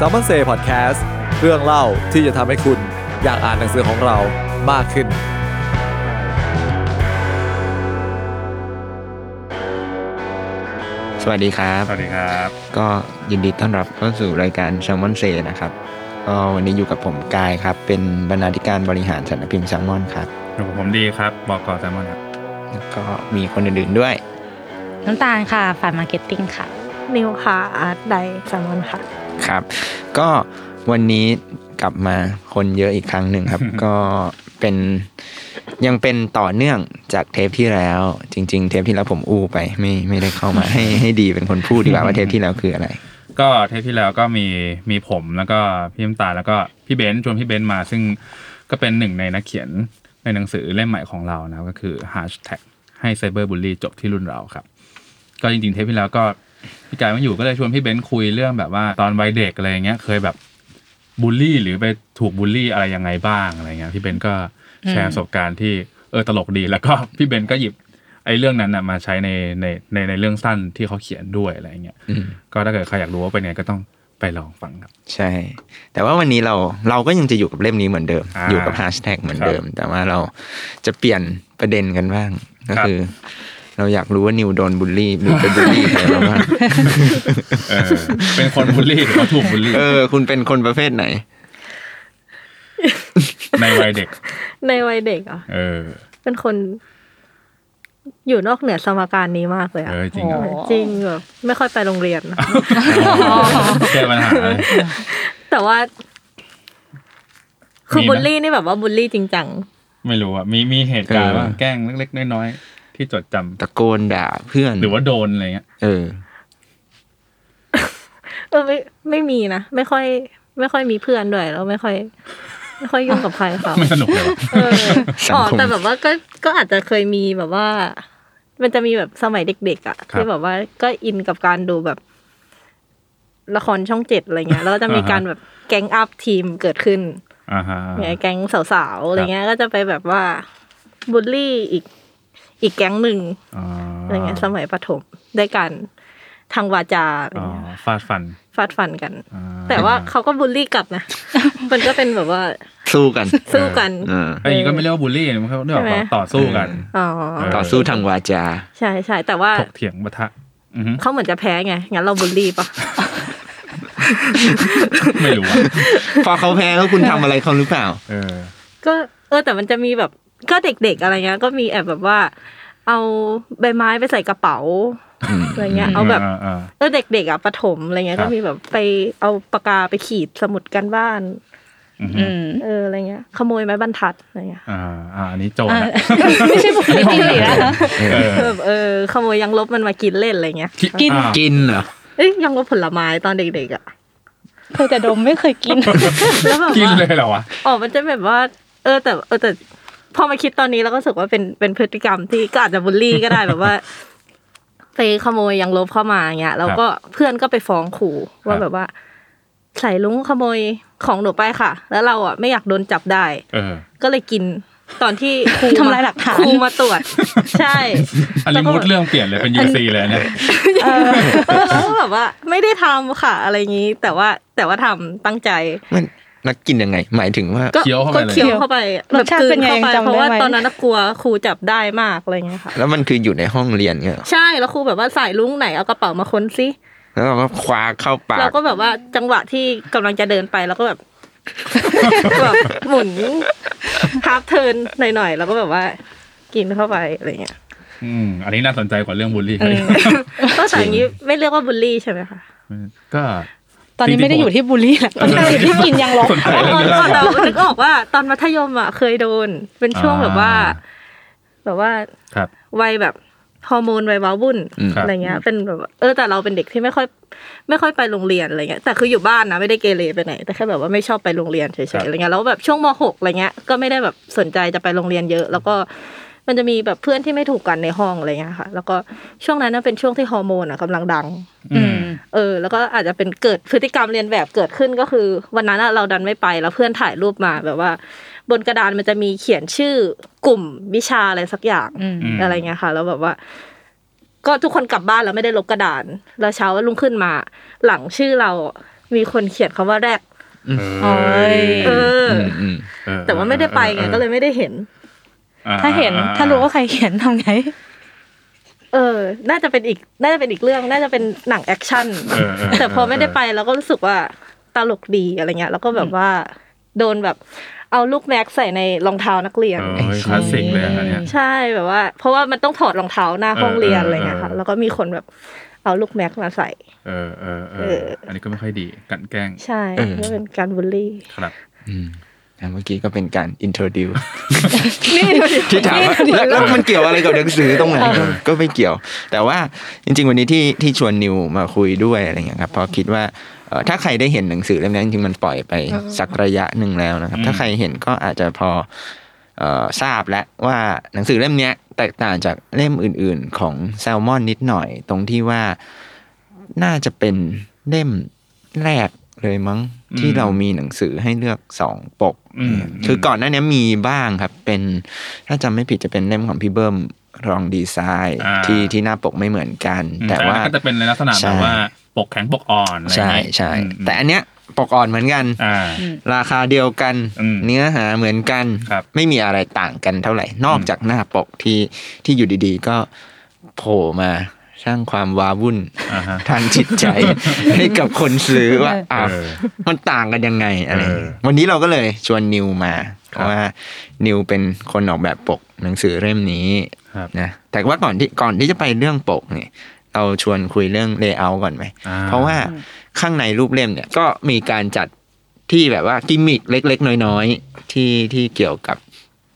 s a l ม o n เซ่พอดแคสต์เรื่องเล่าที่จะทำให้คุณอยากอ่านหนังสือของเรามากขึ้น สวัสดีครับ สวัสดีครับ ก็ยินดีต้อนรับเข้าสู่รายการ s ซ l m o n s a y นะครับก็วันนี้อยู่กับผมกายครับ เป็นบรรณาธิการบริหารสำนักพิมพ์แซลมอนครับผมดีครับบอกก่อนแซมมอนครับแล้วก็มีคนอื่นๆด้วย น้ำตาลค่ะฝ่าย marketing ค่ะ นิวค่ะ art di แซมมอนค่ะ ครับ ก็วันนี้กลับมาคนเยอะอีกครั้งหนึ่งครับ ก็เป็นยังเป็นต่อเนื่องจากเทปที่แล้ว จริง ๆ เทปที่แล้วผมอู้ไปไม่ไม่ได้เข้ามาให้ให้ดีเป็นคนพูดดีกว่าว่าเทปที่แล้วคืออะไร ก็เทปที่แล้วก็มีมีผมแล้วก็พี่น้ำตาลแล้วก็พี่เบนซ์ชวนพี่เบนซ์มาซึ่งก็เป็นหนึ่งในนักเขียนในหนังสือเล่มใหม่ของเรานะก็คือ hashtag ให้ไซเบอร์บูลลี่จบที่รุ่นเราครับ ก็จริงๆเทปที่แล้วก็ พี่กายไม่อยู่ก็เลยชวนพี่เบนซ์คุยเรื่องแบบว่าตอนวัยเด็กอะไรอย่างเงี้ย เคยแบบบูลลี่หรือไปถูกบูลลี่อะไรยังไงบ้างอะไรเงี้ยพี่เบนซ์ก็แชร์ประสบการณ์ที่เออตลกดีแล้วก็พี่เบนซ์ก็หยิบไอ้เรื่องนั้นนะมาใช้ในในในในเรื่องสั้นที่เขาเขียนด้วยอะไรเงี้ยอืมก็ถ้าเกิดใครอยากรู้ว่าเป็นไงก็ต้องไปลองฟังครับ ใช่ แต่ว่าวันนี้เราเราก็ยังจะอยู่กับเล่มนี้เหมือนเดิมอ่าอยู่กับแฮชแท็กเหมือนเดิม แต่ว่าเราจะเปลี่ยนประเด็นกันบ้างก็ครับคือ เราอยากรู้ว่านิวโดนบูลลี่หรือเป็นบูลลี่ใครมาบ้างเออเป็นคนบูลลี่หรือเขาถูกบูลลี่ เออ คุณเป็นคนประเภทไหน ในวัยเด็ก ในวัยเด็กอะเออ เป็นคน อยู่นอกเหนือสมการนี้มากเลยอะเออจริงเหรอโอ้จริงแบบไม่ค่อยไปโรงเรียนนะแก้ปัญหาเลยแต่ว่า คือมีไหมบูลลี่นี่แบบว่าบูลลี่จริงจังไม่รู้อะมีมีเหตุการณ์เออว่าแกล้งเล็กๆน้อยๆ ที่จดจำตะโกนด่าเพื่อน หรือว่าโดนอะไรเงี้ย เออ เออไม่ไม่มีนะ ไม่ค่อย ไม่ค่อยมีเพื่อนด้วยแล้วไม่ค่อย ไม่ค่อยยุ่งกับใครเขาไม่สนุกเลยวะเออสังอ๋อคมแต่แบบว่าก็ก็อาจจะเคยมีแบบว่า มันจะมีแบบสมัยเด็กๆอะที่แบบว่าก็อินกับการดูแบบละครช่องเจ็ดอะไรเงี้ยแล้วก็จะมีการแบบแก๊งอัพทีมเกิดขึ้นอ่าฮะเนี่ยแก๊งสาวๆอะไรเงี้ย ก็จะไปแบบว่าบูลลี่อีก อีกแก๊งหนึ่งอ๋ออะไรเงี้ยสมัยประถมได้กันทางวาจาอะไรอ๋อเงี้ยฟาดฟัน ฟาดฟันกันอ่าแต่ว่าเขาก็บูลลี่กลับนะ มันก็เป็นแบบว่า สู้กัน สู้กันเออไอ้นี้ก็ไม่เรียกว่าบูลลี่มันเขาเรียกใช่ไหมว่าต่อสู้กันอ๋อเออต่อสู้ทางวาจา ใช่ใช่แต่ว่าถกเถียงปะทะอือฮึเขาเหมือนจะแพ้ไง งั้นเราบูลลี่ปะไม่รู้อะพอเขาแพ้แล้วคุณทำอะไรเขาหรือเปล่า เออ ก็เออแต่มันจะมีแบบ ก็เด็กๆอะไรเงี้ยก็มีแอบแบบว่า เอาใบไม้ไปใส่กระเป๋าอะไรเงี้ยเอาแบบอ่าเออเด็กๆอะประถมอะไรเงี้ยครัก็บมีแบบไปเอาปากกาไปขีดสมุดกันบ้านอือฮึอืมเอออะไรเงี้ยขโมยไม้บรรทัดอะไรเงี้ยอ่าอ่าอันนี้โจรอะอะไม่ใช่บุคลิกจริงหรือนะเออเออเออขโมยยังลบมันมากินเล่นอะไรเงี้ยกินอ่ากินเหรอเอ้ยยังลบผลไม้ตอนเด็กๆอะเคยแต่ดมไม่เคยกินแล้วแบบกินว่าเลยเหรอวะอ๋อมันจะแบบว่า เออแต่เออแต่ พอมาคิดตอนนี้เราก็รู้สึกว่าเป็นเป็นพฤติกรรมที่ก็อาจจะบูลลี่ก็ได้แบบว่าไปขโมยยังลบเข้ามาเงี้ยแล้วก็เพื่อนก็ไปฟ้องขู่ว่าแบบว่า ใส่ลุงขโมยของหนูไปค่ะ แล้วเราอะไม่อยากโดนจับได้เออก็เลยกินตอนที่ครูทำลายหลักฐานครูมาตรวจ ใช่อันนี้มุดเรื่องเปลี่ยนเลยเป็นยูซีเลยเนี่ยเออแล้วก็แบบว่า ไม่ได้ทำค่ะ อะไรอย่างนี้ แต่ว่าแต่ว่าทำตั้งใจมั นแล้วกินยังไง หมายถึงว่า ก็เคี้ยวเข้าไปก็เลย เคี้ยวเข้าไปรสชาติเป็นไงแบบกลืยังจำเพราะว่าได้ไหมตอนนั้นน่ะกลัวครูจับได้มากอะไรเงี้ยค่ะ แล้วมันคืออยู่ในห้องเรียนเงี้ยเหรอใช่แล้วครูแบบว่าใส่ลุงไหนเอากระเป๋ามาค้นซิแล้วเราก็คว้าเข้าปากเราก็แบบว่าจังหวะที่กำลังจะเดินไปเราก็แบบ แบบหมุน half turn หน่อยๆแล้วก็แบบว่า กินเข้าไปอะไรเงี้ยอืมอันนี้น่าสนใจกว่าเรื่องบูลลี่เออก็แต่อย่างนี้ไม่เรียกว่าบูลลี่ใช่ไหมคะก็ ตอนนี้ไม่ได้อยู่ที่บูลลี่แล้วตอนนี้อยู่ที่กินยังลบสนใจอ๋อเรื่องนี้อ๋อแล้วแต่นึกออกว่าตอนมัธยมอะเคยโดน เป็นช่วงแบบว่า แบบว่าครับวัยแบบฮอร์โมนวัยว้าวุ่นอืมครับอะไรเงี้ย เป็นแบบว่าเออแต่เราเป็นเด็กที่ไม่ค่อย ไม่ค่อยไปโรงเรียนอะไรเงี้ยแต่คืออยู่บ้านนะไม่ได้เกเรไปไหน แต่แค่แบบว่าไม่ชอบไปโรงเรียนเฉยๆอะไรเงี้ยแล้วแบบช่วงมหกอะไรเงี้ยก็ไม่ได้แบบสนใจจะไปโรงเรียนเยอะ แล้วก็ มันจะมีแบบเพื่อนที่ไม่ถูกกันในห้องอะไรเงี้ยค่ะ แล้วก็ช่วงนั้นน่ะเป็นช่วงที่ฮอร์โมนอะกำลังดังอืมเออ แล้วก็อาจจะเป็นเกิดพฤติกรรมเรียนแบบเกิดขึ้นก็คือ วันนั้นอะเราดันไม่ไปแล้วเพื่อนถ่ายรูปมาแบบว่า บนกระดานมันจะมีเขียนชื่อกลุ่มวิชาอะไรสักอย่างอืมมอะไรเงี้ยค่ะ แล้วแบบว่า ก็ทุกคนกลับบ้านแล้วไม่ได้ลบกระดาน แล้วเช้าวันรุ่งขึ้นมา หลังชื่อเรามีคนเขียนคำว่าแรกโอ้ยเออออืมอืมเออแต่ว่าไม่ได้ไปไงก็เลยไม่ได้เห็นอ่ ถ้าเห็นถ้ารู้ว่าใครเขียนทำไง เออ น่าจะเป็นอีก น่าจะเป็นอีกเรื่อง น่าจะเป็นหนังแอคชั่นเออเออแต่พอไม่ได้ไปเราก็รู้สึกว่าตลกดีอะไรเงี้ย แล้วก็แบบว่าโดนแบบเอาลูกแม็กใส่ในรองเท้านักเรียนเออคลาสสิกเลยอันเนี้ยใช่แบบว่า เพราะว่ามันต้องถอดรองเท้าหน้าห้องเรียนเออเอออะไรเงี้ยค่ะเออแล้วก็มีคนแบบเอาลูกแม็กมาใส่ เออเออเอเอออ อันนี้ก็ไม่ค่อยดีกันแกล้ง ใช่ก็เป็นการบูลลี่ ครับ อืมอะ เมื่อกี้ก็เป็นการ introduce นี่ดูดิที่ถามว่าแล้วแล้วมันเกี่ยวอะไรกับหนังสือตรงไหนก็ก็ไม่เกี่ยว แต่ว่าจริง ๆ วันนี้ที่ที่ชวนนิวมาคุยด้วยอะไรเงี้ยครับเพราะคิดว่าเอ่อถ้าใครได้เห็นหนังสือเล่มนี้จริงๆมันปล่อยไปสักระยะหนึ่งแล้วนะครับอืมถ้าใครเห็นก็อาจจะพอเอ่อทราบแล้วว่าหนังสือเล่มเนี้ยแตกต่างจากเล่มอื่น ๆ ของแซลมอนนิดหน่อย ตรงที่ว่าน่าจะเป็นเล่มแรกเลยมั้งที่เรามีหนังสือให้เลือกสองปกอืม คือก่อนหน้านี้มีบ้างครับ เป็นถ้าจำไม่ผิดจะเป็นเล่มของพี่เบิ้มรองดีไซน์อ่าที่ที่หน้าปกไม่เหมือนกันอืมแต่ว่าอันนั้นก็จะเป็นในลักษณะใช่แบบว่าปกแข็งปกอ่อนอะไรอใช่ย่างงี้ใช่อืมแต่อันเนี้ยปกอ่อนเหมือนกันอ่าราคาเดียวกันอืมเนื้อหาเหมือนกันครับไม่มีอะไรต่างกันเท่าไหร่ นอกจากหน้าปกที่ที่อยู่ดีๆ ก็โผล่มา สร้างความว้าวุ่นอ่าฮะทางจิตใจให้กับคนซื้อว่าอ้าวเออมันต่างกันยังไงอะไรเออวันนี้เราก็เลยชวนนิวมา เพครับราะว่านิวเป็นคนออกแบบปกหนังสือเล่มนี้ครับนะแต่ว่าก่อนที่ก่อนที่จะไปเรื่องปกเนี่ยเราชวนคุยเรื่อง layout ก่อนไหมอ่าเพราะว่าข้างในรูปเล่มเนี่ยก็มีการจัดที่แบบว่ากิมมิกเล็ก ๆ น้อย ๆ ที่ที่เกี่ยวกับ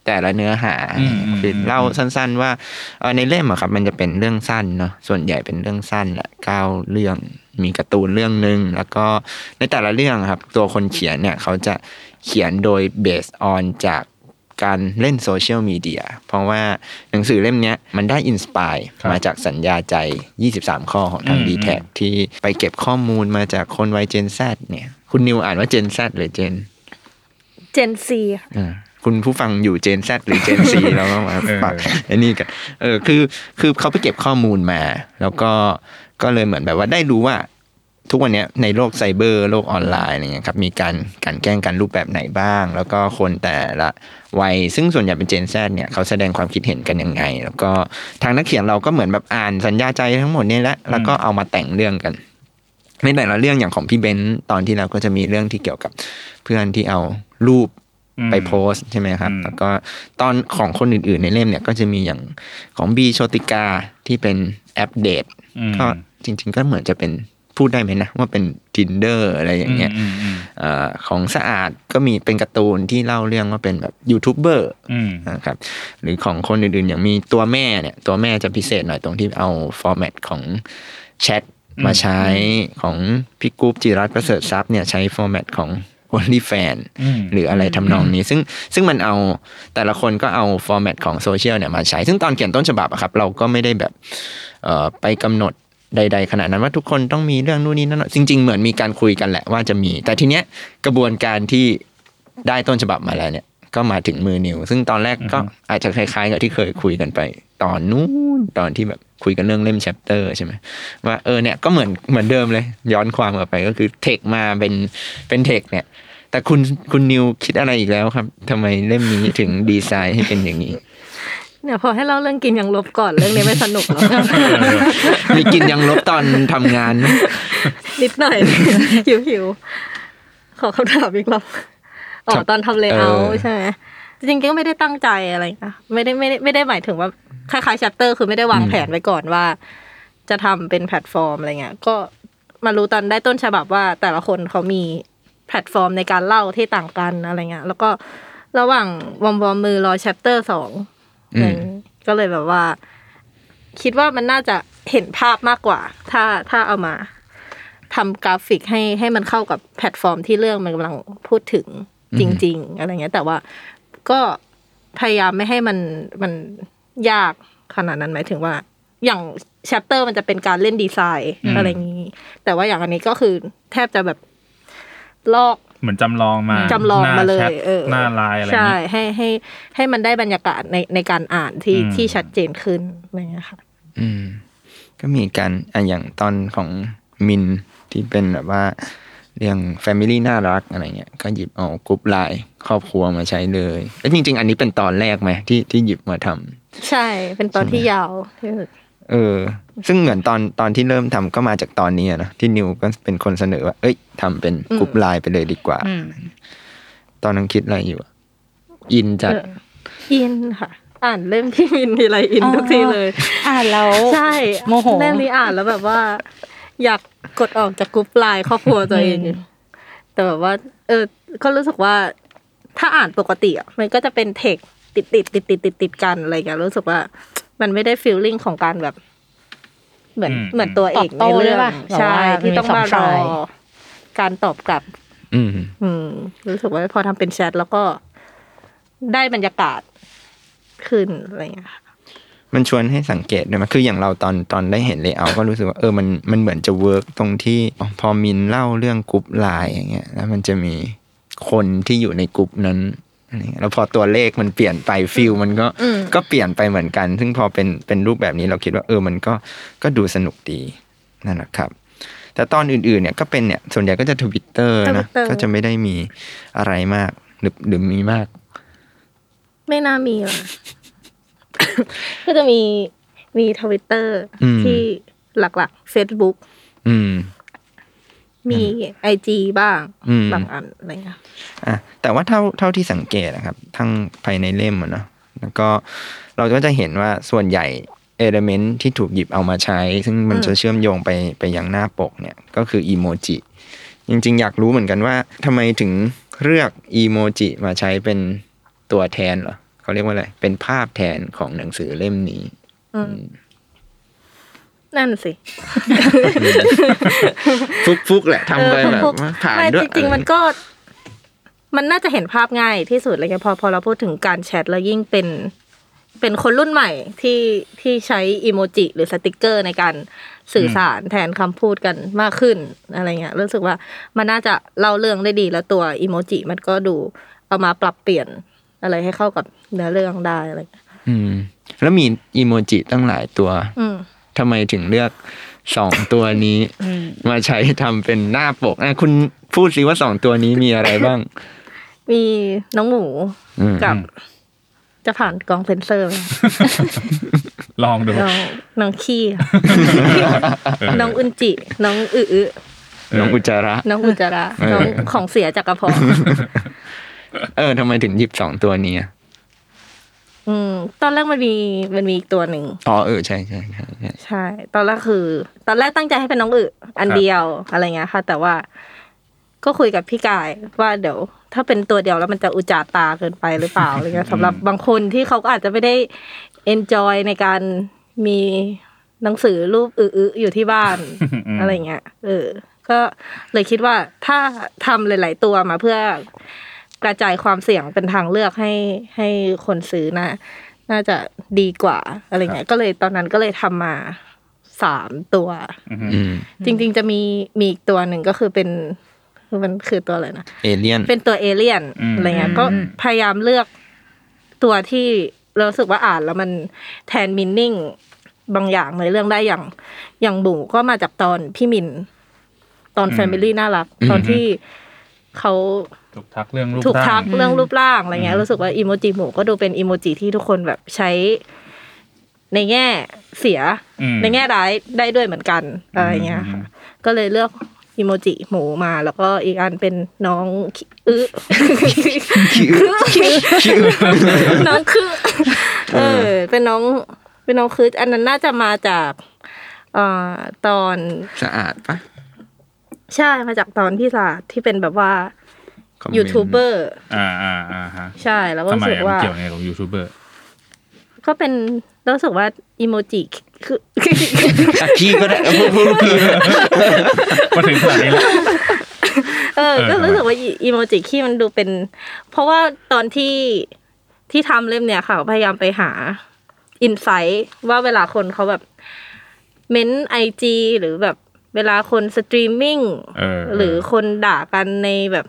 แต่ละเนื้อหาอืมอืมคือเล่าสั้น ๆ ว่าเอ่อในเล่มอะครับ มันจะเป็นเรื่องสั้นเนาะส่วนใหญ่เป็นเรื่องสั้นแหละเก้าเรื่องมีการ์ตูนเรื่องหนึ่งแล้วก็ในแต่ละเรื่องครับ ตัวคนเขียนเนี่ยเขาจะเขียนโดย base on จากการเล่นโซเชียลมีเดียเพราะว่าหนังสือเล่มเนี้ยมันได้ inspire ครับมาจากสัญญาใจ 23 ข้อของทางอืม d t แทที่ไปเก็บข้อมูลมาจากคนวัยเจน Z เนี่ย คุณนิวอ่านว่าเจน Z หรือเจน เจนซีอ่า คุณผู้ฟังอยู่เจน Z หรือเจน C แล้วก็มาเออฟังไอ้นี่กันเออคือคือเขาไปเก็บข้อมูลมา แล้วก็ก็เลยเหมือนแบบว่าได้รู้ว่า ทุกวันเนี้ยในโลกไซเบอร์โลกออนไลน์อะไรเงี้ยครับมีการการแกล้งกันรูปแบบไหนบ้าง แล้วก็คนแต่ละวัยซึ่งส่วนใหญ่เป็นเจนแซเนี่ยเขาแสดงความคิดเห็นกันยังไง แล้วก็ทางนักเขียนเราก็เหมือนแบบอ่านสัญญาใจทั้งหมดนี้แหละแล้วก็เอามาแต่งเรื่องกันในแต่ละเรื่องอย่างของพี่เบนซ์ตอนที่เราก็จะมีเรื่องที่เกี่ยวกับเพื่อนที่เอารูปอืม ไปโพสต์ใช่ไหมครับอืมแล้วก็ตอนของคนอื่นๆในเล่มเนี่ยก็จะมีอย่างของบีโชติกาที่เป็นแอปเดตอืมก็จริง ๆ ก็เหมือนจะเป็นพูดได้ไหมนะ ว่าเป็น Tinder อะไรอย่างเงี้ยอืมอืมเอ่อของสะอาดก็มีเป็นการ์ตูนที่เล่าเรื่องว่าเป็นแบบยูทูบเบอร์อืมนะครับหรือของคนอื่นๆ อย่างมีตัวแม่เนี่ย ตัวแม่จะพิเศษหน่อยตรงที่เอาformat ของแชทมาใช้ของพี่กุ๊บจิรัตน์ประเสริฐทรัพย์เนี่ยใช้ format ของ OnlyFan อืมหรืออะไรทำนองนี้ ซึ่งซึ่งมันเอาแต่ละคนก็เอา format ของโซเชียลเนี่ยมาใช้ ซึ่งตอนเขียนต้นฉบับอะครับ เราก็ไม่ได้แบบเอ่อไปกำหนดใด ๆ ขนาดนั้นว่าทุกคนต้องมีเรื่องนู่นนี่นั่นจริง ๆ เหมือนมีการคุยกันแหละว่าจะมี แต่ทีเนี้ยกระบวนการที่ได้ต้นฉบับมาแล้วเนี่ยก็มาถึงมือนิว ซึ่งตอนแรกก็อาจจะคล้ายๆกับที่เคยคุยกันไป ตอนนู้นตอนที่แบบ คุยกันเรื่องเล่ม chapter ใช่ไหมว่าเออเนี่ยก็เหมือนเหมือนเดิมเลย ย้อนความกลับไปก็คือ text มาเป็นเป็น text เนี่ยแต่คุณคุณนิวคิดอะไรอีกแล้วครับทำไมเล่มนี้ถึงดีไซน์ให้เป็นอย่างนี้เนี่ยพอให้เล่าเรื่องกินอย่างลบก่อนเรื่องนี้ไม่สนุกหรอกมีกินยางลบตอนทำงานไหมนิดหน่อยหิวหิวขอคำถามอีกรอบอ๋อตอนทำ lay er ใช่ไหมจริงๆก็ไม่ได้ตั้งใจอะไรนะไม่ได้ไม่ได้ไม่ได้หมายถึงว่า คล้ายๆ chapter คือไม่ได้วางแผนไว้ก่อนว่า จะทำเป็นแพลตฟอร์มอะไรเงี้ย ก็มารู้ตอนได้ต้นฉบับว่าแต่ละคนเขามีแพลตฟอร์มในการเล่าที่ต่างกันอะไรเงี้ย แล้วก็ระหว่าง warm warm มือรอ chapter สองอืมก็เลยแบบว่า คิดว่ามันน่าจะเห็นภาพมากกว่า ถ้าถ้าเอามาทำกราฟิกให้ให้มันเข้ากับแพลตฟอร์มที่เรื่องมันกำลังพูดถึงจริง ๆ อะไรเงี้ย แต่ว่าก็พยายามไม่ให้มันมัน ยากขนาดนั้นหมายถึงว่า อย่าง chapter มันจะเป็นการเล่นดีไซน์อืมอะไรอย่างนี้ แต่ว่าอย่างอันนี้ก็คือแทบจะแบบลอกเหมือนจำลองมาจำลองมาเลยหน้แชทเออหน้าไลน์อะไรอย่างใช่งี้ให้ให้ ให้มันได้บรรยากาศในในการอ่านที่อืมที่ชัดเจนขึ้นอะไรอย่างเงี้ยค่ะ อืม ก็มีการอะอย่างตอนของมินที่เป็นแบบว่าเรื่อง Family น่ารักอะไรเงี้ยก็หยิบเอากรุ๊ปไลน์ครอบครัวมาใช้เลยแล้วจริง ๆ อันนี้เป็นตอนแรกไหมที่ที่หยิบมาทำ ใช่เป็นตอนที่ยาวที่สุดเออ ซึ่งเหมือนตอนตอนที่เริ่มทำก็มาจากตอนนี้อะนะที่นิวก็เป็นคนเสนอว่า เอ้ยทำเป็นกรุ๊ปไลน์ไปเลยดีกว่าอืมตอนนั้นคิดอะไรอยู่อะอินจัดเอออินค่ะ อ่านเล่มที่มินทีไรอินทุกทีเลย อ่านแล้วใช่โมโหเล่มนี้อ่านแล้วแบบว่า อยากกดออกจากกรุ๊ปไลน์ครอบครัวตัวเองอืมแต่แบบว่า เออ ก็รู้สึกว่า ถ้าอ่านปกติอะมันก็จะเป็นเทค ติดติดติดติดติดติดกันอะไรอย่างเงี้ยรู้สึกว่า มันไม่ได้ feeling ของการแบบ เหมือนอืม เหมือนตัวเอกตอบโต้ในเรื่องด้วยป่ะใช่แบบว่าที่ต้องมีสองมารอฝ่าย การตอบกลับ อืม อืม รู้สึกว่าพอทำเป็นแชทแล้วก็ได้บรรยากาศขึ้นอะไรอย่างเงี้ยค่ะมันชวนให้สังเกตด้วยมั้ยคืออย่างเราตอนตอนได้เห็น layer ก็รู้สึกว่าเออมันมันเหมือนจะ work ตรงที่อ๋อพอมินเล่าเรื่องกรุ๊ปไลน์อย่างเงี้ยแล้วมันจะมีคนที่อยู่ในกรุ๊ปนั้นอะไรเงี้ย แล้วพอตัวเลขมันเปลี่ยนไป feel มันก็อืมก็เปลี่ยนไปเหมือนกัน ซึ่งพอเป็นเป็นรูปแบบนี้เราคิดว่าเออมันก็ก็ดูสนุกดีนั่นแหละครับ แต่ตอนอื่นๆเนี่ยก็เป็นเนี่ยส่วนใหญ่ก็จะทวิตเตอร์นะ Twitter ก็จะไม่ได้มีอะไรมากหรือหรือมีมาก ไม่น่ามีหรอกก็จะมีมีทวิตเตอร์อืมที่หลักๆ Facebook อืม มีไอจีบ้างอืมบางอันอะไรเงี้ยอะแต่ว่าเท่าเท่าที่สังเกตนะครับ ทั้งภายในเล่มอะเนาะแล้วก็เราก็จะเห็นว่าส่วนใหญ่เอลเมนต์ที่ถูกหยิบเอามาใช้ ซึ่งมันจะเชื่อมโยงไปไปยังหน้าปกเนี่ยก็คืออีโมจิจริง ๆ อยากรู้เหมือนกันว่าทำไมถึงเลือกอีโมจิมาใช้เป็นตัวแทนเหรอเขาเรียกว่าอะไรเป็นภาพแทนของหนังสือเล่มนี้ อืม นั่นสิฟุกฟุกๆแหละทำไปแบบเออว่าผ่านไม่ด้วจยริงๆมันก็ มันน่าจะเห็นภาพง่ายที่สุดเลยไงพอพอเราพูดถึงการแชทแล้วยิ่งเป็นเป็นคนรุ่นใหม่ที่ที่ใช้อีโมจิหรือสติกเกอร์ในการสื่อสารแทนคำพูดกันมากขึ้นอะไรเงี้ยรู้สึกว่ามันน่าจะเล่าเรื่องได้ดีแล้วตัวอีโมจิมันก็ดูเอามาปรับเปลี่ยนอะไรให้เข้ากับเนื้อเรื่องได้อะไรเงี้ยอืม แล้วมีอีโมจิตั้งหลายตัวอืม ทำไมถึงเลือกสองตัวนี้ มาใช้ทำเป็นหน้าปกอะคุณพูดสิว่าสองตัวนี้มีอะไรบ้าง มีน้องหมูอืมกับจะผ่านกองเซนเซอร์ไหมลองดู น้องน้องขี้อะน้องอุนจิ น้องอึอึน้องอุจจาระ น้องอุจจาระเออน้องของเสียจากกระเพาะ เออทำไมถึงหยิบสองตัวนี้ อะอืม ตอนแรกมันมีมันมีอีกตัวหนึ่งอ๋อเออใช่ใช่ใช่ใช่ใช่ ตอนแรกคือ ตอนแรกตั้งใจให้เป็นน้องอึอันเดียวอะไรเงี้ยค่ะ แต่ว่าก็คุยกับพี่กายว่าเดี๋ยว ถ้าเป็นตัวเดียวแล้วมันจะอุจจาตาเกินไปหรือเปล่าอะไรเงี้ยสำหรับบางคนที่เขาก็อาจจะไม่ได้ enjoy ในการมีหนังสือรูปอึๆอยู่ที่บ้านอืมอะไรเงี้ยเออ ก็เลยคิดว่าถ้าทำหลาย ๆ ตัวมาเพื่อ กระจายความเสี่ยงเป็นทางเลือกให้ให้คนซื้อนะ น่าจะดีกว่าอะไรเงี้ยก็เลยตอนนั้นก็เลยทำมาสามตัวอืมจริง ๆ จะมีมีอีกตัวหนึ่งก็คือเป็นคือมันคือตัวอะไรนะเอเลียนเป็นตัวเอเลี่ยนอืมอะไรเงี้ยก็พยายามเลือกตัวที่เรารู้สึกว่าอ่านแล้วมันแทน meaning บางอย่างในเรื่องได้อย่างอย่างบูก็มาจากตอนพี่มิน ตอน family น่ารัก ตอนที่ เขาถูกทักเรื่องรูปถูกร่างทักเรื่องรูปร่างอะไรเงี้ยรู้สึกว่าอีโมจิหมูก็ดูเป็นอีโมจิที่ทุกคนแบบใช้ ในแง่เสียอืมในแง่ร้ายได้ด้วยเหมือนกันอะไรเงี้ยค่ะ ก็เลยเลือกอีโมจิหมูมา แล้วก็อีกอันเป็นน้องขี้อื้อขี้อึขี้อึน้องคือเออ เป็นน้อง เป็นน้องคืออันนั้นน่าจะมาจากเอ่อตอนสะอาดปะ ใช่มาจากตอนที่ศาสตร์ที่เป็นแบบว่าคอมเมนต์ยูทูบเบอร์อ่าอ่าอ่าฮะใช่แล้วก็ทำรู้ไมสึกอะมันว่าเกี่ยวไงกับยูทูบเบอร์ก็เป็นรู้สึกว่าอีโมจิคืออะขี้ก็ได้พูดพูดขี้ด้วยมาถึงขนาดนี้แล้วเออเออก็รู้สึกว่าอีอีโมจิขี้มันดูเป็น เพราะว่าตอนที่ที่ทำเล่มเนี้ยค่ะ พยายามไปหาinsight ว่าเวลาคนเขาแบบ เม้นไอจีหรือแบบ เวลาคนสตรีมมิ่งเออหรือคนด่ากันในแบบ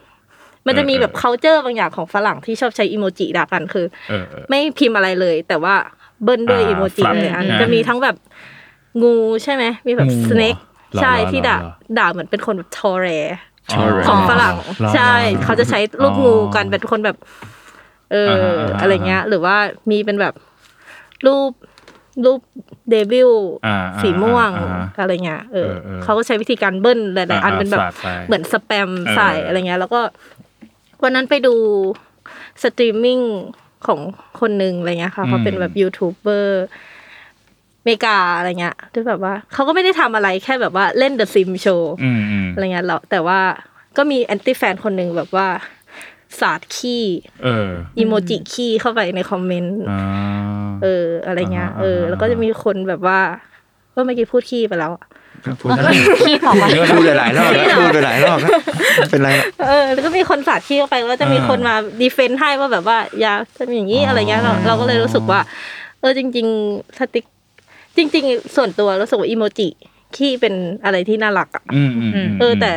มันจะมีแบบเออ culture บางอย่างของฝรั่งที่ชอบใช้อีโมจิด่ากันคือเออเออไม่พิมพ์อะไรเลย แต่ว่าเบิ้ลด้วยอ่าอีโมจิฟลับเลยอันอ่าจะมีทั้งแบบงูใช่ไหมมีแบบงู snake เหรอใช่เหรอที่ด่าเหรอด่าเหมือนเป็นคนแบบทอแรอ๋อของฝรั่งเหรอใช่ เขาจะใช้รูปงูกันเป็นคนแบบ เอออ่าฮะอ่าฮะอะไรเงี้ย หรือว่ามีเป็นแบบรูป รูป devil อ่าสีม่วงอ่าฮะอะไรเงี้ยเออเออเออเขาก็ใช้วิธีการเบิ้ลหลายๆอันอ่าเป็นแบบสาดไปเหมือนสแปมใส่เออออะไรเงี้ย แล้วก็วันนั้นไปดูสตรีมมิ่งของคนหนึ่งอะไรเงี้ยค่ะเขาเป็นแบบยูทูบเบอร์เมกาอะไรเงี้ยที่แบบว่าเขาก็ไม่ได้ทำอะไรแค่แบบว่าเล่น The Sims โชว์อืมอืมอะไรเงี้ยแล้วแต่ว่าก็มี anti-fan คนหนึ่งแบบว่า สาดขี้เอออีโมจิขี้เข้าไปในคอมเมนต์อ่าเออ อะไรเงี้ยอ่าฮะเออ แล้วก็จะมีคนแบบว่าก็เมื่อกี้พูดขี้ไปแล้วอะพูดได้ขี้ต่อไปพูดหลายๆรอบแล้วพูดหลายๆรอบแล้วเป็นไรหรอกเออแล้วก็มีคนสาดขี้เข้าไปแล้วจะมีคนมา defend ให้ว่าแบบว่าอย่าทำอย่างนี้อะไรเงี้ยเราเราก็เลยรู้สึกว่า เออจริง ๆ สติกจริง ๆ ส่วนตัวรู้สึกว่าอีโมจิขี้เป็นอะไรที่น่ารักอะอืมอืมมเออแต่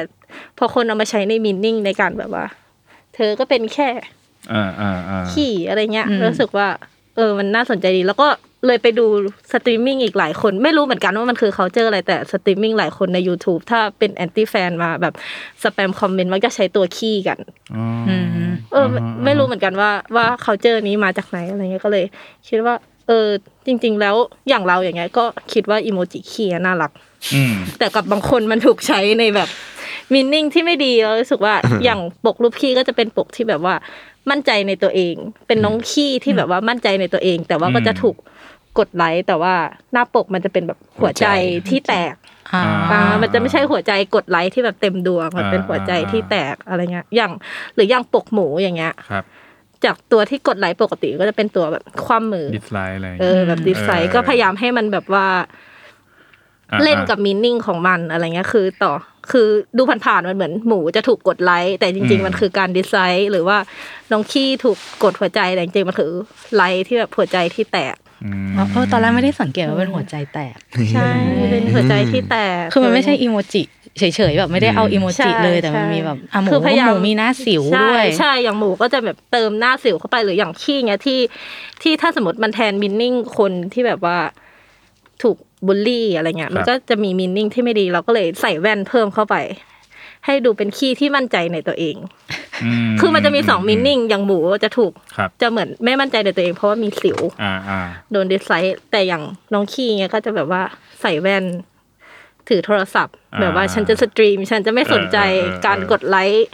พอคนเอามาใช้ใน meaning ในการแบบว่า เธอก็เป็นแค่อ่าอ่าอ่าขี้อะไรเงี้ยอืมรู้สึกว่า เออ มันน่าสนใจดี แล้วก็เลยไปดูสตรีมมิ่งอีกหลายคน ไม่รู้เหมือนกันว่ามันคือเขาเจออะไรแต่สตรีมมิ่งหลายคนใน YouTube ถ้าเป็น anti-fan มาแบบ spam comment มักจะใช้ตัวขี้กันอ๋ออืมเออไม่ไม่รู้เหมือนกันว่าว่าเขาเจอนี้มาจากไหนอะไรเงี้ยก็เลย คิดว่า เออ จริง ๆ แล้วอย่างเราอย่างเงี้ยก็คิดว่าอีโมจิขี้อะน่ารักอืมแต่กับบางคนมันถูกใช้ในแบบ มินนิ่งที่ไม่ดีเรารู้สึกว่าอย่างปกรูปขี้ก็จะเป็นปกที่แบบว่ามั่นใจในตัวเอง เป็นน้องขี้ที่แบบว่ามั่นใจในตัวเอง แต่ว่าก็จะถูกกดไลค์แต่ว่าหน้าปกมันจะเป็นแบบหัวใจที่แตกอ่าอ่ามันจะไม่ใช่หัวใจกดไลค์ที่แบบเต็มดวงมันเป็นหัวใจที่แตกอะไรเงี้ยอย่างหรืออย่างปกหมูอย่างเงี้ยครับจากตัวที่กดไลค์ปกติก็จะเป็นตัวแบบคว่ำมือ disสไลด์อะไรอย่างเอเงี้ยอแบบ dislike เออก็พยายามให้มันแบบว่าอ่าเล่นกับ meaning ของมันอะไรเงี้ยคือต่อ คือดูผ่านๆมันเหมือนหมูจะถูกกดไลค์แต่จริง ๆ มันคือการ dislike หรือว่าน้องขี้ถูกกดหัวใจแต่จริงๆมันคือไลค์ที่แบบหัวใจที่แตกอืมเออตอนแรกไม่ได้สังเกตว่าเป็นหัวใจแตกใช่เป็นหัวใจที่แตกคือมันไม่ใช่อีโมจิเฉยๆแบบไม่ได้เอาอีโมจิใช่เลยแต่มันใช่มีแบบอะหมูคือพยายามหมูมีหน้าสิวใช่ด้วยใช่อย่างหมูก็จะแบบเติมหน้าสิวเข้าไปหรืออย่างขี้เงี้ยที่ที่ถ้าสมมติมันแทน meaning คนที่แบบว่าถูก บูลลี่อะไรเงี้ยมันก็จะมี meaning ที่ไม่ดีเราก็เลยใส่แว่นเพิ่มเข้าไป ให้ดูเป็นขี้ที่มั่นใจในตัวเอง คือมันจะมีสอง meaning อย่างหมูจะถูกครับจะเหมือนไม่มั่นใจในตัวเอง เพราะว่ามีสิวอ่าอ่าโดนดิสไซน์แต่อย่างน้องขี้เงี้ยก็จะแบบว่าใส่แว่น ถือโทรศัพท์อ่าแบบว่าฉันจะสตรีม ฉันจะไม่สนใจเออเออเออการกดไลค์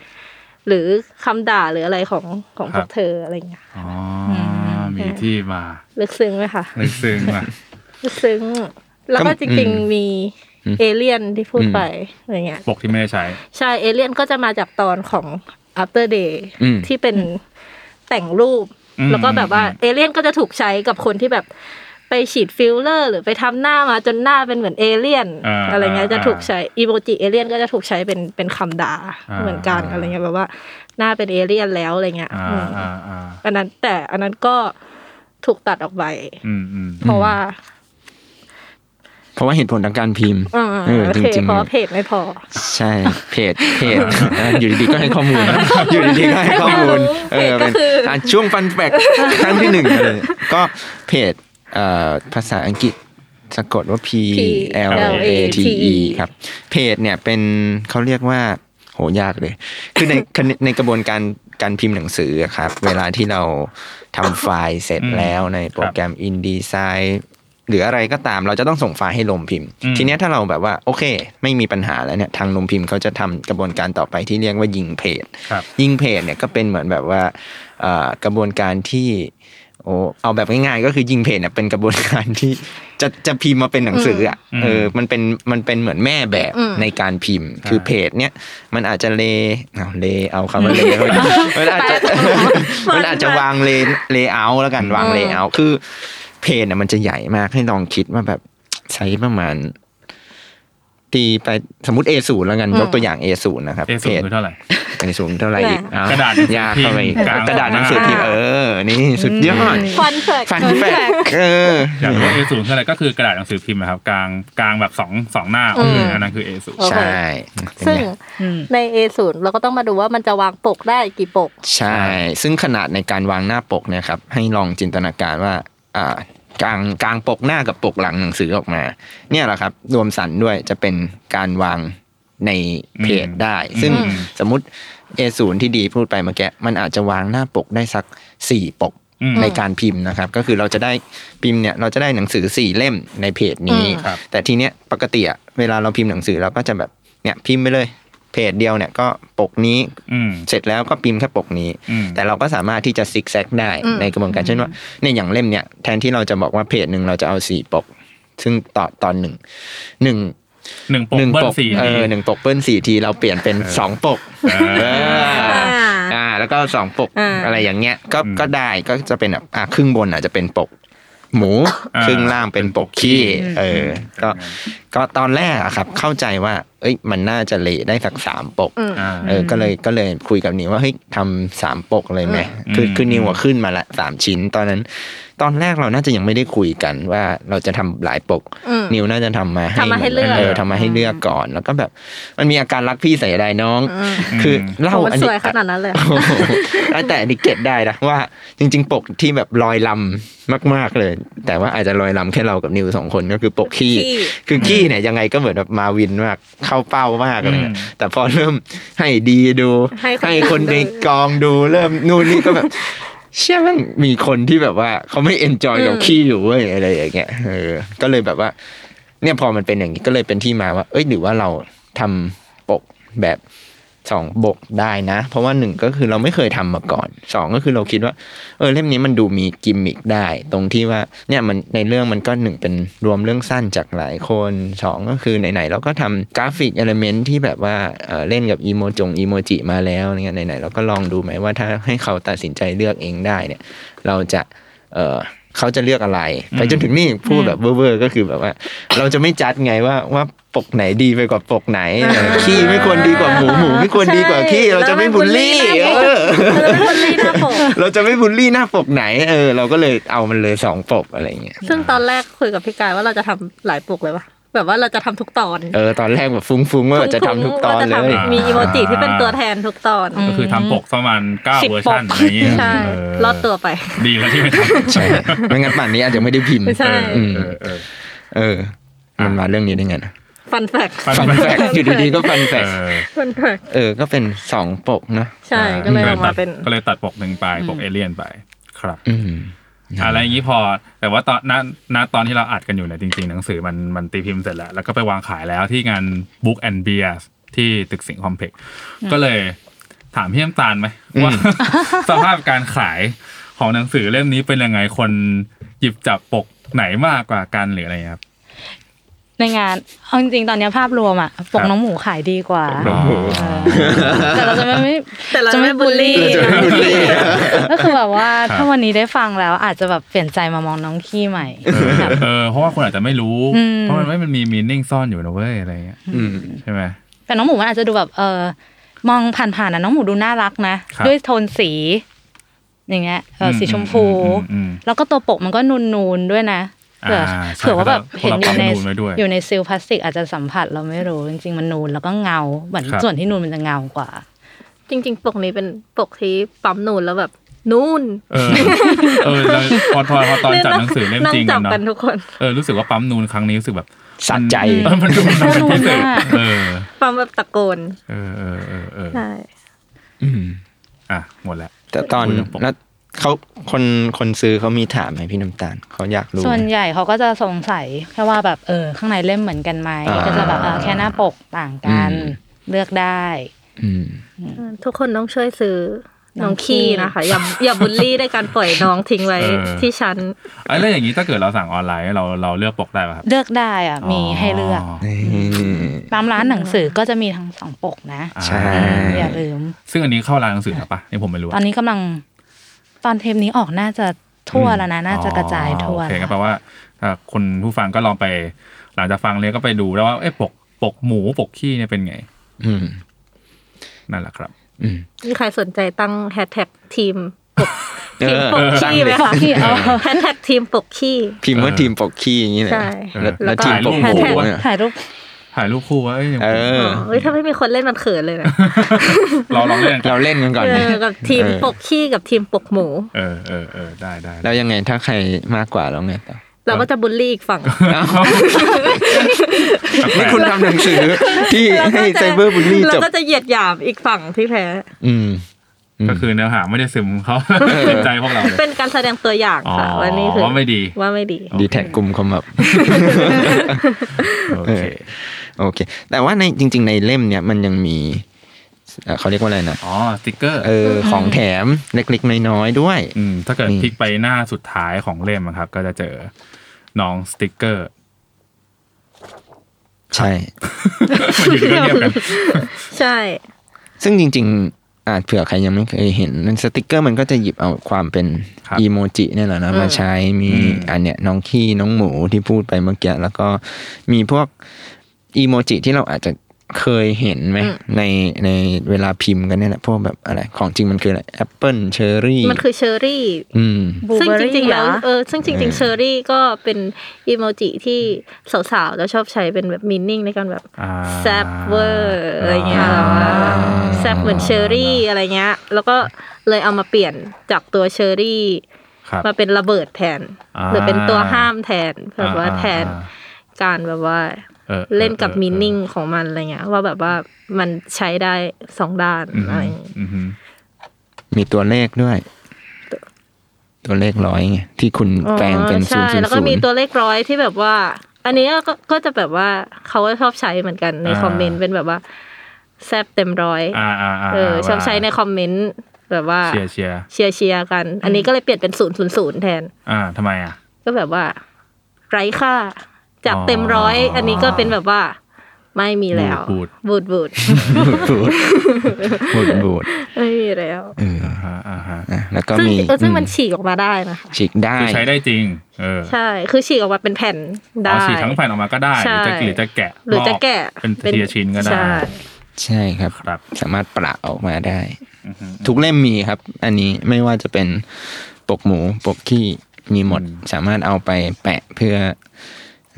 หรือคำด่าหรืออะไรของของคพรัวบกเธออะไรเงี้ยอ๋ออมีที่มา ลึกซึ้งไหมคะลึกซึ้งมาลึกซึ้ง แล้วก็ก็จริงอืมๆมีเอเลี่ยนที่พูดไปอะไรเงี้ยปกที่ไม่ได้ใช้ ใช่เอเลี่ยนก็จะมาจากตอนของ after day อืมที่เป็นแต่งรูปอืมแล้วก็แบบว่าเอเลี่ยนก็จะถูกใช้กับคนที่แบบไปฉีดฟิลเลอร์ หรือไปทำหน้ามาจนหน้าเป็นเหมือนเอเลี่ยนอ่าอะไรเงี้ยอ่าจะถูกใช้อีโมจิเอเลี่ยนก็จะถูกใช้เป็นเป็นคำด่าอ่าเหมือนกันอะไรเงี้ยแบบว่าหน้าเป็นเอเลี่ยนแล้วอะไรเงี้ยอ่าอืมอ่าอ่าอันนั้นแต่อันนั้นก็ถูกตัดออกไปอืมอืมเพราะว่าเพ ราะว่าเหตุผลทางการพิมพ์อ่าเออโอเคจริงเพราะว่าเพจไม่พอๆใช่เพจเพจเอออยู่ดีๆก็ให้ข้อมูล อยู่ดีๆก็ให้ข้อมูลเออเป็นเพจก็คืออะช่วงฟันแฟกครั้งที่หนึ่งเลยก็เพจเอ่อภาษาอังกฤษสะกดว่า P L A T E ครับ เพจเนี่ยเป็นเขาเรียกว่าโหยากเลย คือในในกระบวนการการพิมพ์หนังสืออะครับ เวลาที่เราทำไฟล์เสร็จแล้วในโปรแกรม InDesign หรืออะไรก็ตามเราจะต้องส่งไฟล์ให้ลมพิมพ์อืมทีเนี้ยถ้าเราแบบว่าโอเค ไม่มีปัญหาแล้วเนี่ยทางลมพิมพ์เขาจะทำกระบวนการต่อไปที่เรียกว่ายิงเพจครับยิงเพจเนี่ยก็เป็นเหมือนแบบว่าเอ่อกระบวนการที่โอ้เอาแบบง่ายๆก็คือยิงเพจเนี่ยเป็นกระบวนการที่จะจะพิมพ์มาเป็นหนังสืออะอืมเออมันเป็นมันเป็นเหมือนแม่แบบอืมในการพิมพ์ใช่คือเพจเนี่ยมันอาจจะเลเอาเลเอาคำว่าเลเข้าไปมันอาจจะมันอาจจะวางเลเลเอาแล้วกันวางเลเอาคือ เพจเนี่ยมันจะใหญ่มากให้ลองคิดว่าแบบใช้ประมาณ ตีไปสมมติ A ศูนย์แล้วกันยกตัวอย่าง A ศูนย์นะครับเอสูงคือเท่าไหร่ A ศูนย์เท่าไหร่อีกเอ้กระดาษหนังสือยากเข้าไปอีกพิมพ์กลางกระดาษหนังสือพิมพ์เออ นี่สุดยอดฟันแฟกฟันแฟกเอออยากรู้ว่า A ศูนย์คืออะไรก็คือกระดาษหนังสือพิมพ์นะครับกลางกลางแบบสองสองหน้าออกเลยอันนั้นคือ A ศูนย์โอเคใช่เป็นซึ่งไงอืมใน A0 เราก็ต้องมาดูว่ามันจะวางปกได้กี่ปก ใช่ ซึ่งขนาดในการวางหน้าปกเนี่ยครับให้ลองจินตนาการว่า อ่ากลางกลางปกหน้ากับปกหลังหนังสือออกมา เนี่ยแหละครับ รวมสันด้วยจะเป็นการวางในเพจได้ ซึ่งอืมสมมติ A0 ที่ดีพูดไปเมื่อกี้มันอาจจะวางหน้าปกได้สักสี่ปกอืมในการพิมพ์นะครับ ก็คือเราจะได้พิมพ์เนี่ยเราจะได้หนังสือสี่เล่มในเพจนี้อืมครับแต่ทีเนี้ยปกติอะเวลาเราพิมพ์หนังสือเราก็จะแบบเนี่ยพิมพ์ไปเลย เพจเดียวเนี่ยก็ปกนี้อืมเสร็จแล้วก็พิมพ์แค่ปกนี้อืมแต่เราก็สามารถที่จะซิกแซกได้อืมในกระบวนการเช่นว่าเนี่ยอย่างเล่มเนี่ยแทนที่เราจะบอกว่าเพจหนึ่งเราจะเอาสี่ปก ซึ่งต่อตอนหนึ่งหนึ่งหนึ่งปกหนึ่งเบิ้ปลกสี่เอทีอหนึ่งปกเปิ้ลสี่ทีเราเปลี่ยนเป็นสองปกเออเอออ่าแล้วก็สองปกอ่าอะไรอย่างเงี้ยก็อืมก็ได้ก็จะเป็นแบบอ่าครึ่งบนอาจจะเป็นปกหมูอ่าครึ่งล่างเป็นปกขี้เออก็อืมก็ตอนแรกอะครับ เข้าใจว่า เอ้ยมันน่าจะเละได้สักสามปกอืมอ่าเออก็เลยก็เลยคุยกับนิวว่าเฮ้ยทำสามปกเลยไหมอืมคือคืออืมนิวอะขึ้นมาละสามชิ้น ตอนนั้น ตอนแรกเราน่าจะยังไม่ได้คุยกันว่าเราจะทำหลายปกอืมนิวน่าจะทำมาให้ทำมาให้เลือกเออทำมาให้เลือกก่อน แล้วก็แบบ มันมีอาการรักพี่ใส่ใดน้องอืมคือเล่าโหมันอันสนี้วยขนาดนั้นเลยโอ้โหแต่อันนี้เก็ตได้นะว่าจริง ๆ ปกที่แบบลอยลำมาก ๆเลย แต่ว่าอาจจะลอยลำแค่เรากับนิวสองคนก็คือปกขี้ขี้คือขี้เนี่ยยังไงก็เหมือนแบบมาวินมากเข้าเป้ามากอะไรเงี้ยอืมแต่พอเริ่มให้ดีดู ให้คนให้คนดูในกองดูเริ่มนู่นนี่ก็แบบเชื่อแม่งมีคนที่แบบว่าเขาไม่เอนจอยกับขี้อยู่เว้ยอะไรอย่างเงี้ยเออก็เลยแบบว่า เนี่ยพอมันเป็นอย่างนี้ก็เลยเป็นที่มาว่า เอ้ยหรือว่าเราทำปกแบบ สองบกได้นะ เพราะว่าหนึ่งก็คือเราไม่เคยทำมาก่อนสองก็คือเราคิดว่า เออเล่มนี้มันดูมีกิมมิคได้ ตรงที่ว่าเนี่ยมันในเรื่องมันก็หนึ่งเป็นรวมเรื่องสั้นจากหลายคนสองก็คือไหนๆเราก็ทำกราฟิก element ที่แบบว่าเออเล่นกับอีโมจงอีโมจิมาแล้วเนี่ยไหนๆเราก็ลองดูไหมว่าถ้าให้เขาตัดสินใจเลือกเองได้เนี่ย เราจะเออ เขาจะเลือกอะไร ไปจนถึงนี่พูดแบบเวอร์ๆก็คือแบบว่า เราจะไม่จัดไงว่าว่าปกไหนดีไปกว่าปกไหนเออขี้ไม่ควรดีกว่าหมูหมูไม่ควรดีกว่าขี้เราจะไม่บูลลี่เออเราจะไม่บูลลี่หน้าปกเราจะไม่บูลลี่หน้าปกไหนเออ เราก็เลยเอามันเลยสองปกอะไรเงี้ยซึ่งตอนแรกคุยกับพี่กายว่าเราจะทำหลายปกเลยปะ แบบว่าเราจะทำทุกตอน เออตอนแรกแบบฟุ้งๆว่าจะทำทุกตอนเลว่ายจะทำมีอีโมจิที่เป็นตัวแทนทุกตอน ก็คือทำปกประมาณเก้าสิบเวอร์ชันปกอะไรอย่างเงี้ยใช่เออรอดตัวไป ดีแล้วที่ไม่ทำใช่ไม่งั้นป่านนี้อาจจะไม่ได้พิมพ์ใช่เออเออเออเออมันมาเรื่องนี้ได้ไงนะ fun fact fun fun fact อยู่ดีๆก็ fun fact เออ fun factกเออ ก็เป็นสองปกเนาะใช่ก็เลยออกมาเป็นก็เลยตัดปกหนึ่งไปปกเอเลี่ยนไป ครับ อืม อะไรอย่างนี้พอ แต่ว่าตอนณณตอนที่เราอัดกันอยู่เนี่ยจริง ๆ หนังสือมันมันตีพิมพ์เสร็จแล้ว แล้วก็ไปวางขายแล้วที่งาน Book and Beer ที่ตึกสิงห์คอมเพล็กซ์ก็เลยถามพี่น้ำตาลไหมว่าสภาพการขายของหนังสือเล่มนี้เป็นยังไงคนหยิบจับปกไหนมากกว่ากันหรืออะไรครับ ในงานเอาจริงๆตอนเนี้ยภาพรวมอะปครักบน้องหมูขายดีกว่าอ๋อแต่เราจะไม่ไม่แต่เราจะไม่ไม่บูลลี่บูลลี่ เราจะไม่บูลลี่ ก็คือแบบว่าครับถ้าวันนี้ได้ฟังแล้วอาจจะแบบเปลี่ยนใจมามองน้องขี้ใหม่เออแบบ เออเพราะว่าคนอาจจะไม่รู้ อืม เพราะมันไม่มันมีมีนิ่งซ่อนอยู่นะเว้ยอะไรเงี้ยอืม ใช่ไหม แต่น้องหมูมันอาจจะดูแบบเออมองผ่านๆนะน้องหมูดูน่ารักนะ ครับ ด้วยโทนสี อย่างเงี้ยเอออมสีชมพูอืมอืมแล้วก็ตัวปกมันก็นูนๆด้วยนะ เผื่ออ่าใช่เผื่อว่าแบบเพเห็นราะอเรายู่ในปรับนูนไว้ด้วยอยู่ในซิลพลาสติกอาจจะสัมผัสเราไม่รู้ จริง ๆ มันนูนแล้วก็เงาเหมือนครับส่วนที่นูนมันจะเงากว่า จริง ๆ ปกนี้เป็นปกที่ปั๊มนูนแล้วแบบนูนเออเออแล้วพอพอพอตอนจัดหนังสือเล่มนั่งจริงจักับนเนาะกันทุกคนเออรู้สึกว่าปั๊มนูนครั้งนี้รู้สึกแบบสะใจเออมันดูมันเป็นพิเศษนูนมากเออปั๊มแบบตะโกนเออเออเออเออใช่อืมอะหมดแล้วแต่ตอนคุยเรื่องปกแล้ว เขาคนคนซื้อเขามีถามไหมพี่น้ำตาลเขาอยากรู้ ส่วนใหญ่เขาก็จะสงสัยแค่ว่าแบบเออ ข้างในเล่มเหมือนกันไหมอ่า ก็จะแบบเออแค่หน้าปกต่างกันอืมเลือกได้ อืม ทุกคนต้องช่วยซื้อน้น้อองงขี้ ขี้นะคะ อย่าอย่าบูลลี่ด้วยการปล่อยน้องทิ้งไว้เออ ที่ชั้น ไอ้แล้วอย่างนี้ถ้าเกิดเราสั่งออนไลน์เราเราเลือกปกได้ป่ะครับเลือกได้อะมีให้เลือกตามร้านหนังสือก็จะมีทั้งสองปกนะอ่าใช่อย่าลืม ซึ่งอันนี้เข้าร้านหนังสือแล้วปะนี่ผมไม่รู้ตอนนี้กำลัง ตอนเทปนี้ออกน่าจะทั่วแล้วนะ น่าจะกระจายทั่วโอเคก็แล้วแปลว่าถ้าคนผู้ฟังก็ลองไป หลังจากฟังเลยก็ไปดูแล้วว่าเอ๊ะปกปกหมูปกขี้เนี่ยเป็นไง อืมนั่นแหละครับอืมมีใครสนใจตั้งแฮชแท็กทีมปกเอทีมอปกตั้งขี้ไหมเลยคะขี้เอาแฮชแท็กทีมปกขี้พิมพ์ว่าทีมปกขี้อย่างนี้เลยใช่แล้วแล้แล้ววก็ทีมปกหมูถ่ายรูปเนี่ย ถ่ายรูปถ่ายรูปคู่ว่าเอ้ยเออเฮ้ยถ้าไม่มีคนเล่นมันเขินเลยนะเราลองเล่นกันเราเล่นกันก่อนเอไหมอกับทีมเออปกขี้กับทีมปกหมู เออเออเออได้ได้แล้วยังไงถ้าใครมากกว่าแล้วไงต่อเราก็จะบูลลี่อีกฝั่ง นี่คุณทำหนังสือที่ให้ไซเบอร์บุลลี่เราจบก็จะเหยียดหยามอีกฝั่งที่แพ้ อืม ก็คือเนื้อหาไม่ได้ซึมเขาจิตใจพวกเราเลยเป็นการแสดงตัวอย่างค่ะอ๋อว่านี่คือว่าไม่ดีว่าไม่ดีดีแท็กกลุ่มคอมแบบโอเคโอเค แต่ว่าในจริง ๆ ในเล่มเนี้ยมันยังมีเอ่อเขาเรียกว่าอะไรนะ อ๋อสติกเกอร์ เออ ของแถมเล็กๆ น้อยๆ ด้วย อืม ถ้าเกิดนี่พลิกไปหน้าสุดท้ายของเล่มอะครับ ก็จะเจอ น้องสติกเกอร์ ใช่มาอยู่ดีก็เงียบกัน ใช่ ซึ่งจริง ๆ อาจเผื่อใครยังไม่เคยเห็นสติกเกอร์มันก็จะหยิบเอาความเป็นครับอีโมจิเนี่ยแหละนะมาใช้มีอืมอันเนี้ยน้องขี้น้องหมูที่พูดไปเมื่อกี้แล้วก็มีพวกอีโมจิที่เราอาจจะ เคยเห็นไหม ในในเวลาพิมพ์กันเนี่ยแหละพวกแบบอะไร ของจริงมันคืออะไรแอปเปิลเชอร์รี่มันคือเชอร์รี่อืมซึ่งจ Blueberry ริงๆแล้วเหรอเออซึ่งจริงๆเชอร์รี่ก็เป็นอีโมจิที่สาวๆแล้วชอบใช้เป็นแบบ meaning ในการแบบอ่าแซบเวอร์อะไรเงี้ยแบบว่าแซบเหมือนเชอร์รี่อะไรเงี้ย แล้วก็เลยเอามาเปลี่ยนจากตัวเชอร์รี่ครับมาเป็นระเบิดแทนอ่าหรือเป็นตัวห้ามแทนแบบว่าอ่าแทนอ่าการแบบว่าออ เล่นกับออมินนิ่งของมันอะไรเงี้ยว่าแบบว่ามันใช้ได้สองด้านอืมอะไรอย่างงี้อืมอืมมีตัวเลขด้วย ตัวเลขร้อยไงที่คุณแปลงเป็นอ๋อศูนใช่ย์ศูนแล้วย์ก็ศูนมีย์ตัวเลขร้อยที่แบบว่า อันนี้ก็ก็จะแบบว่าเขาก็ชอบใช้เหมือนกันในอ่าคอมเมนต์เป็นแบบว่า แซบเต็มร้อยอ่าอ่าาเออชอบใช้ในคอมเมนต์แบบว่าเชียร์เชียร์เชียร์เชียร์กัน อันนี้ก็เลยเปลี่ยนเป็นศูนย์ศูนย์ศูนย์แทน อ่าทำไมอะ ก็แบบว่า ไร้ค่า จากอ๋อเต็มร้อย อันนี้ก็เป็นแบบว่า ไม่มีแล้วบูดบูดบูดบูดบูดบูดบูดไม่มีแล้วเอออ่าฮะอ่าฮะอะแล้วก็ซึ่งมีเออซึ่งมันอืฉีกออกมาได้นะคะฉีกได้คือใช้ได้จริง เออใช่ คือฉีกออกมาเป็นแผ่นอ๋ได้อฉีกทั้งแผ่นออกมาก็ได้หใช่รือจะหรือจะแกะหรือจะแกะรอบเป็นทีละชิ้นก็ได้ใช่ใช่ครับครับสามารถปราออกมาได้อือฮึทุกเล่มมีครับ อันนี้ไม่ว่าจะเป็นปกหมูปกขี้มีหมดอืมสามารถเอาไปแปะเพื่อ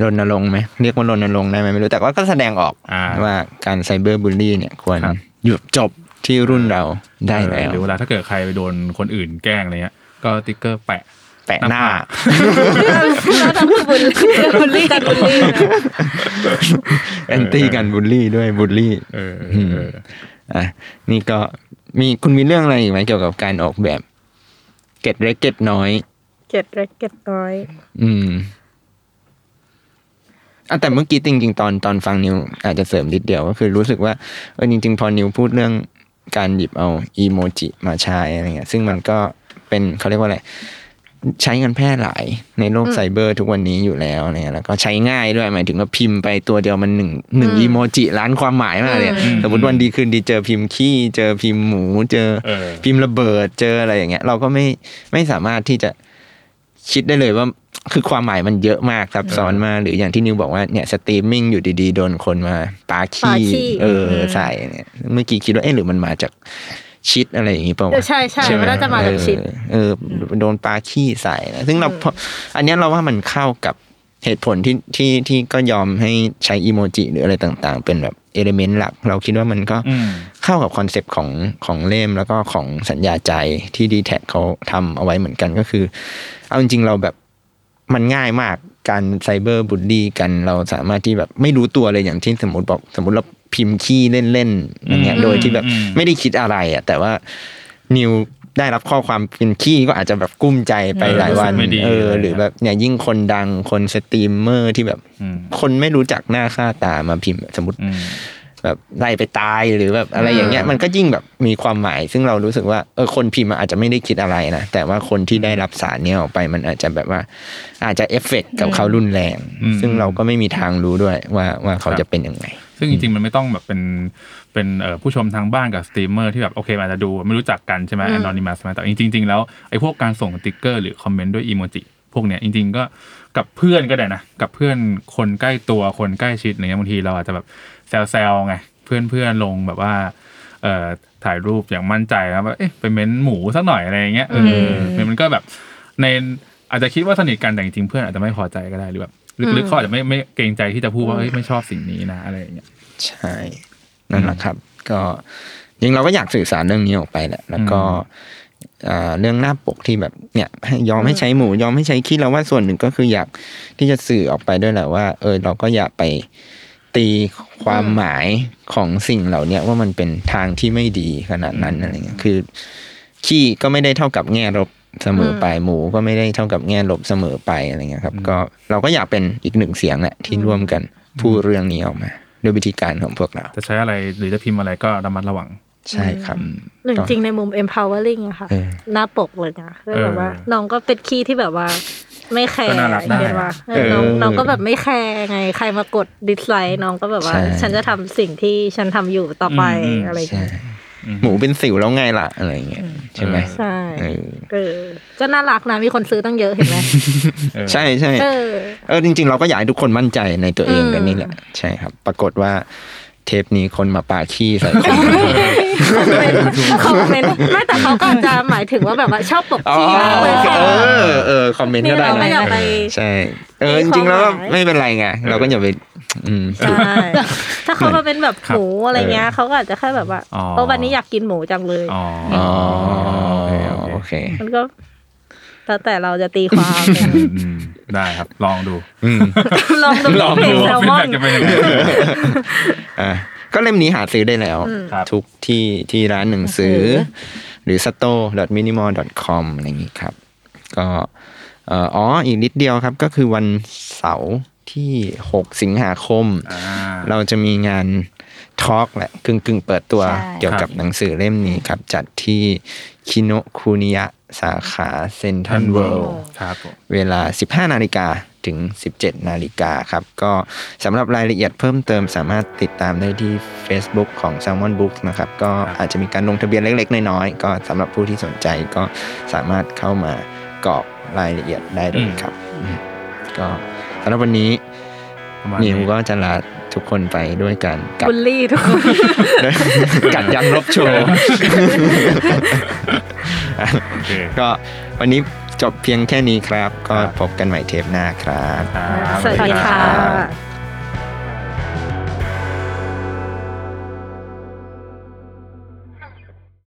รณรงค์ไหมเรียกว่ารณรงค์ได้ไหมไม่รู้แต่ว่าก็แสดงออกอ่าว่าการไซเบอร์บูลลี่เนี่ยควรครับหยุดจบที่รุ่นเราได้แล้วหรือเวลาถ้าเกิดใครไปโดนคนอื่นแกล้งอะไรเงี้ยก็ติ๊กเกอร์แปะแปะหน้าแล้วต้องบูลลี่บูลลี่กันบุลลี่นะแอนตี้กันบูลลี่ด้วยบูลลี่เออเออเอออะนี่ก็มีคุณมีเรื่องอะไรอีกไหมเกี่ยวกับการออกแบบเกร็ดเล็กเกร็ดน้อย เกร็ดเล็กเกร็ดน้อย อืม อะแต่เมื่อกี้จริงๆตอนตอนฟังนิวอาจจะเสริมนิดเดียวก็คือรู้สึกว่าเออจริง ๆ พอนิวพูดเรื่องการหยิบเอาอีโมจิมาใช้อะไรเงี้ย ซึ่งมันก็เป็นเขาเรียกว่าอะไรใช้กันแพร่หลายในโลกไซเบอร์ทุกวันนี้อยู่แล้วเนี่ยแล้วก็ใช้ง่ายด้วยหมายถึงว่าพิมพ์ไปตัวเดียวมันหนึ่งหนึ่งอีโมจิล้านความหมายมากเลยสมมติวันดีคืนดีเจอพิมพ์ขี้เจอพิมพ์หมู เจอเออพิมพ์ระเบิดเจออะไรอย่างเงี้ย เราก็ไม่ไม่สามารถที่จะคิดได้เลยว่า คือความหมายมันเยอะมากซับซ้อนมากหรืออย่างที่นิวบอกว่าเนี่ยสตรีมมิ่งอยู่ดีๆ โดนคนมาปาปาขี้ขี้เอออมใส่เนี่ยเมื่อกี้คิดว่าเอ๊ะหรือมันมาจาก shit อะไรอย่างงี้เปล่าวะเออใช่ใช่ไหมมันน่าจะมาจาก shit เออเออโดนปาขี้ใส่นะซึ่งเราพออันเนี้ยเราว่ามันเข้ากับเหตุผลที่ที่ที่ก็ยอมให้ใช้อีโมจิหรืออะไรต่างๆ เป็นแบบ element หลัก เราคิดว่ามันก็อืมเข้ากับคอนเซปต์ของของเล่มแล้วก็ของสัญญาใจที่ดีแทคเขาทำเอาไว้เหมือนกันก็คือ เอาจริงๆเราแบบ มันง่ายมากการไซเบอร์บูลลี่กันเราสามารถที่แบบไม่รู้ตัวเลยอย่างที่สมมติบอกสมมติเราพิมพ์ขี้เล่นๆอย่างเงี้ยอืมโดยที่แบบอืมไม่ได้คิดอะไรอะแต่ว่านิวได้รับข้อความเป็นขี้ก็อาจจะแบบกลุ้มใจไปเออหลายวันรู้สึกไม่ดีเอออะไรหรือแบบเนี่ยยิ่งคนดังคนสตรีมเมอร์ที่แบบอืมคนไม่รู้จักหน้าค่าตามาพิมพ์ สมมติอืม แบบไล่ไปตายหรือแบบอะไรอย่างเงี้ยมันก็ยิ่งแบบมีความหมาย ซึ่งเรารู้สึกว่าเออคนพิมพ์อาจจะไม่ได้คิดอะไรนะแต่ว่าคนที่ได้รับสารเนี้ยออกไปมันอาจจะแบบว่า อาจจะเอฟเฟกต์กับเขารุนแรงอืมซึ่งเราก็ไม่มีทางรู้ด้วยว่าว่าเขาจะเป็นยังไงซึ่งจริงๆ มันไม่ต้องแบบเป็นเป็นเอ่อผู้ชมทางบ้านกับสตรีมเมอร์ที่แบบโอเคอาจจะดูไม่รู้จักกันใช่ไหม anonymous ไหมแต่จริง ๆ แล้วไอ้พวกการส่งสติกเกอร์หรือคอมเมนต์ด้วยอีโมจิพวกเนี้ยจริง ๆ ก็กับเพื่อนก็ได้นะ กับเพื่อนคนใกล้ตัวคนใกล้ชิดอะไรเงี้ยบางทีเราอาจจะแบบ แซวๆไงเพื่อนเพื่อนๆลงแบบว่า เอ่อถ่ายรูปอย่างมั่นใจแล้วว่าเอ๊ะไปเม้นหมูสักหน่อยอะไรอย่างเงี้ยเอออมันก็แบบในอาจจะคิดว่าสนิทกันแต่จริงๆเพื่อนอาจจะไม่พอใจก็ได้หรือแบบลึกๆเขาอาจจะไม่ไม่เกรงใจที่จะพูดว่าเฮ้ยไม่ชอบสิ่งนี้นะอะไรอย่างเงี้ยใช่นั่นแหละครับ ก็จริงเราก็อยากสื่อสารเรื่องนี้ออกไปแหละแล้วก็อ่าเรื่องหน้าปกที่แบบเนี่ยให้ยอมให้ใช้หมูยอมให้ใช้ขี้เราว่าส่วนหนึ่งก็คืออยากที่จะสื่อออกไปด้วยแหละว่า เออเราก็อยากไป ตีความหมายของสิ่งเหล่าเนี้ยว่ามันเป็นทางที่ไม่ดีขนาดนั้นอะไรเงี้ยคือ ขี้ก็ไม่ได้เท่ากับแง่ลบเสมอไปหมูก็ไม่ได้เท่ากับแง่ลบเสมอไปอะไรเงี้ยครับ ก็เราก็อยากเป็นอีกหนึ่งเสียงแหละที่ร่วมกันพูดเรื่องนี้ออกมาด้วยวิธีการของพวกเรา จะใช้อะไรหรือจะพิมพ์อะไรก็ระมัดระวัง ใช่ครับหรือจริงๆในมุม empowering อะค่ะเออหน้าปกเลยนะคือแบบว่าเออน้องก็เป็นขี้ที่แบบว่า ไม่แคร์ก็น่ารักได้เห็นว่าเออน้องน้องก็แบบไม่แคร์ไง ใครมากด dislike น้องก็แบบว่า ใช่ ฉันจะทำสิ่งที่ฉันทำอยู่ต่อไปอืมอะไรอย่างใช่เงี้ยหมูเป็นสิวแล้วไงล่ะอะไรเงี้ยใช่ไหมใช่เออเออก็น่ารักนะมีคนซื้อตั้งเยอะเห็นไหมเออ ใช่ใช่ เออ เออจริงๆ เราก็อยากให้ทุกคนมั่นใจในตัวเองอืมกันนี่แหละ ใช่ครับ ปรากฏว่าเทปนี้คนมาปาขี้ใส่คน คอมเมนต์คอมเมนต์ไม่แต่เขาก็อาจจะหมายถึงว่าแบบว่าชอบปกขี้มากเลยค่ะเออเออคอมเมนต์นี่ก็ได้เราไม่อยากนะไปใช่เออจมีริงๆแล้วก็ความหมายไม่เป็นไรไงเราก็อย่าไปอืมใช่ถ้าเขามาเป็นแบบหมูอะไรเงี้ยเขาก็อาจจะแค่แบบว่าอ๋อโอ้วันนี้อยากกินหมูจังเลยอ๋ออ๋อโอเคโอโอเคเคมันก็แล้วแต่เราจะตีความอืมได้ครับ ลองดูอืมลองดูลองเพลดูงแซลฟีมดอแบ็นกจะเป็นยังไงอะ ก็เล่มนี้หาซื้อได้แล้ว ครับ ทุกที่ที่ร้านหนังสือ หรือ store.minimal.com อะไรอย่างนี้ครับ ก็เอ่ออ๋ออีกนิดเดียวครับ ก็คือวันเสาร์ที่ 6 สิงหาคม อ่า เราจะมีงานทอล์กแหละกึ่งกึ่งๆเปิดตัวใช่ เกี่ยวกับหนังสือเล่มนี้ครับ จัดที่คิโนคุนิยะสาขาเซนทันเวิลด์ครับผม เวลา 15 นาฬิกา ถึง 17 นาฬิกาครับ ก็สำหรับรายละเอียดเพิ่มเติมสามารถติดตามได้ที่ Facebook ของ Salmon Books นะครับ ก็อาจจะมีการลงทะเบียนเล็ก ๆ น้อยๆ ก็สำหรับผู้ที่สนใจก็สามารถเข้ามากรอกรายละเอียดได้เลยครับอืมก็สำหรับวันนี้ประมาณนิวก็จะลาทุกคนไปด้วยกันกับบุลลี่ทุกคนกัดยังลบโชว์โอเคก็วันนี้ จบเพียงแค่นี้ครับ ก็พบกันใหม่เทปหน้าครับครับสวัสดีค่ะรับ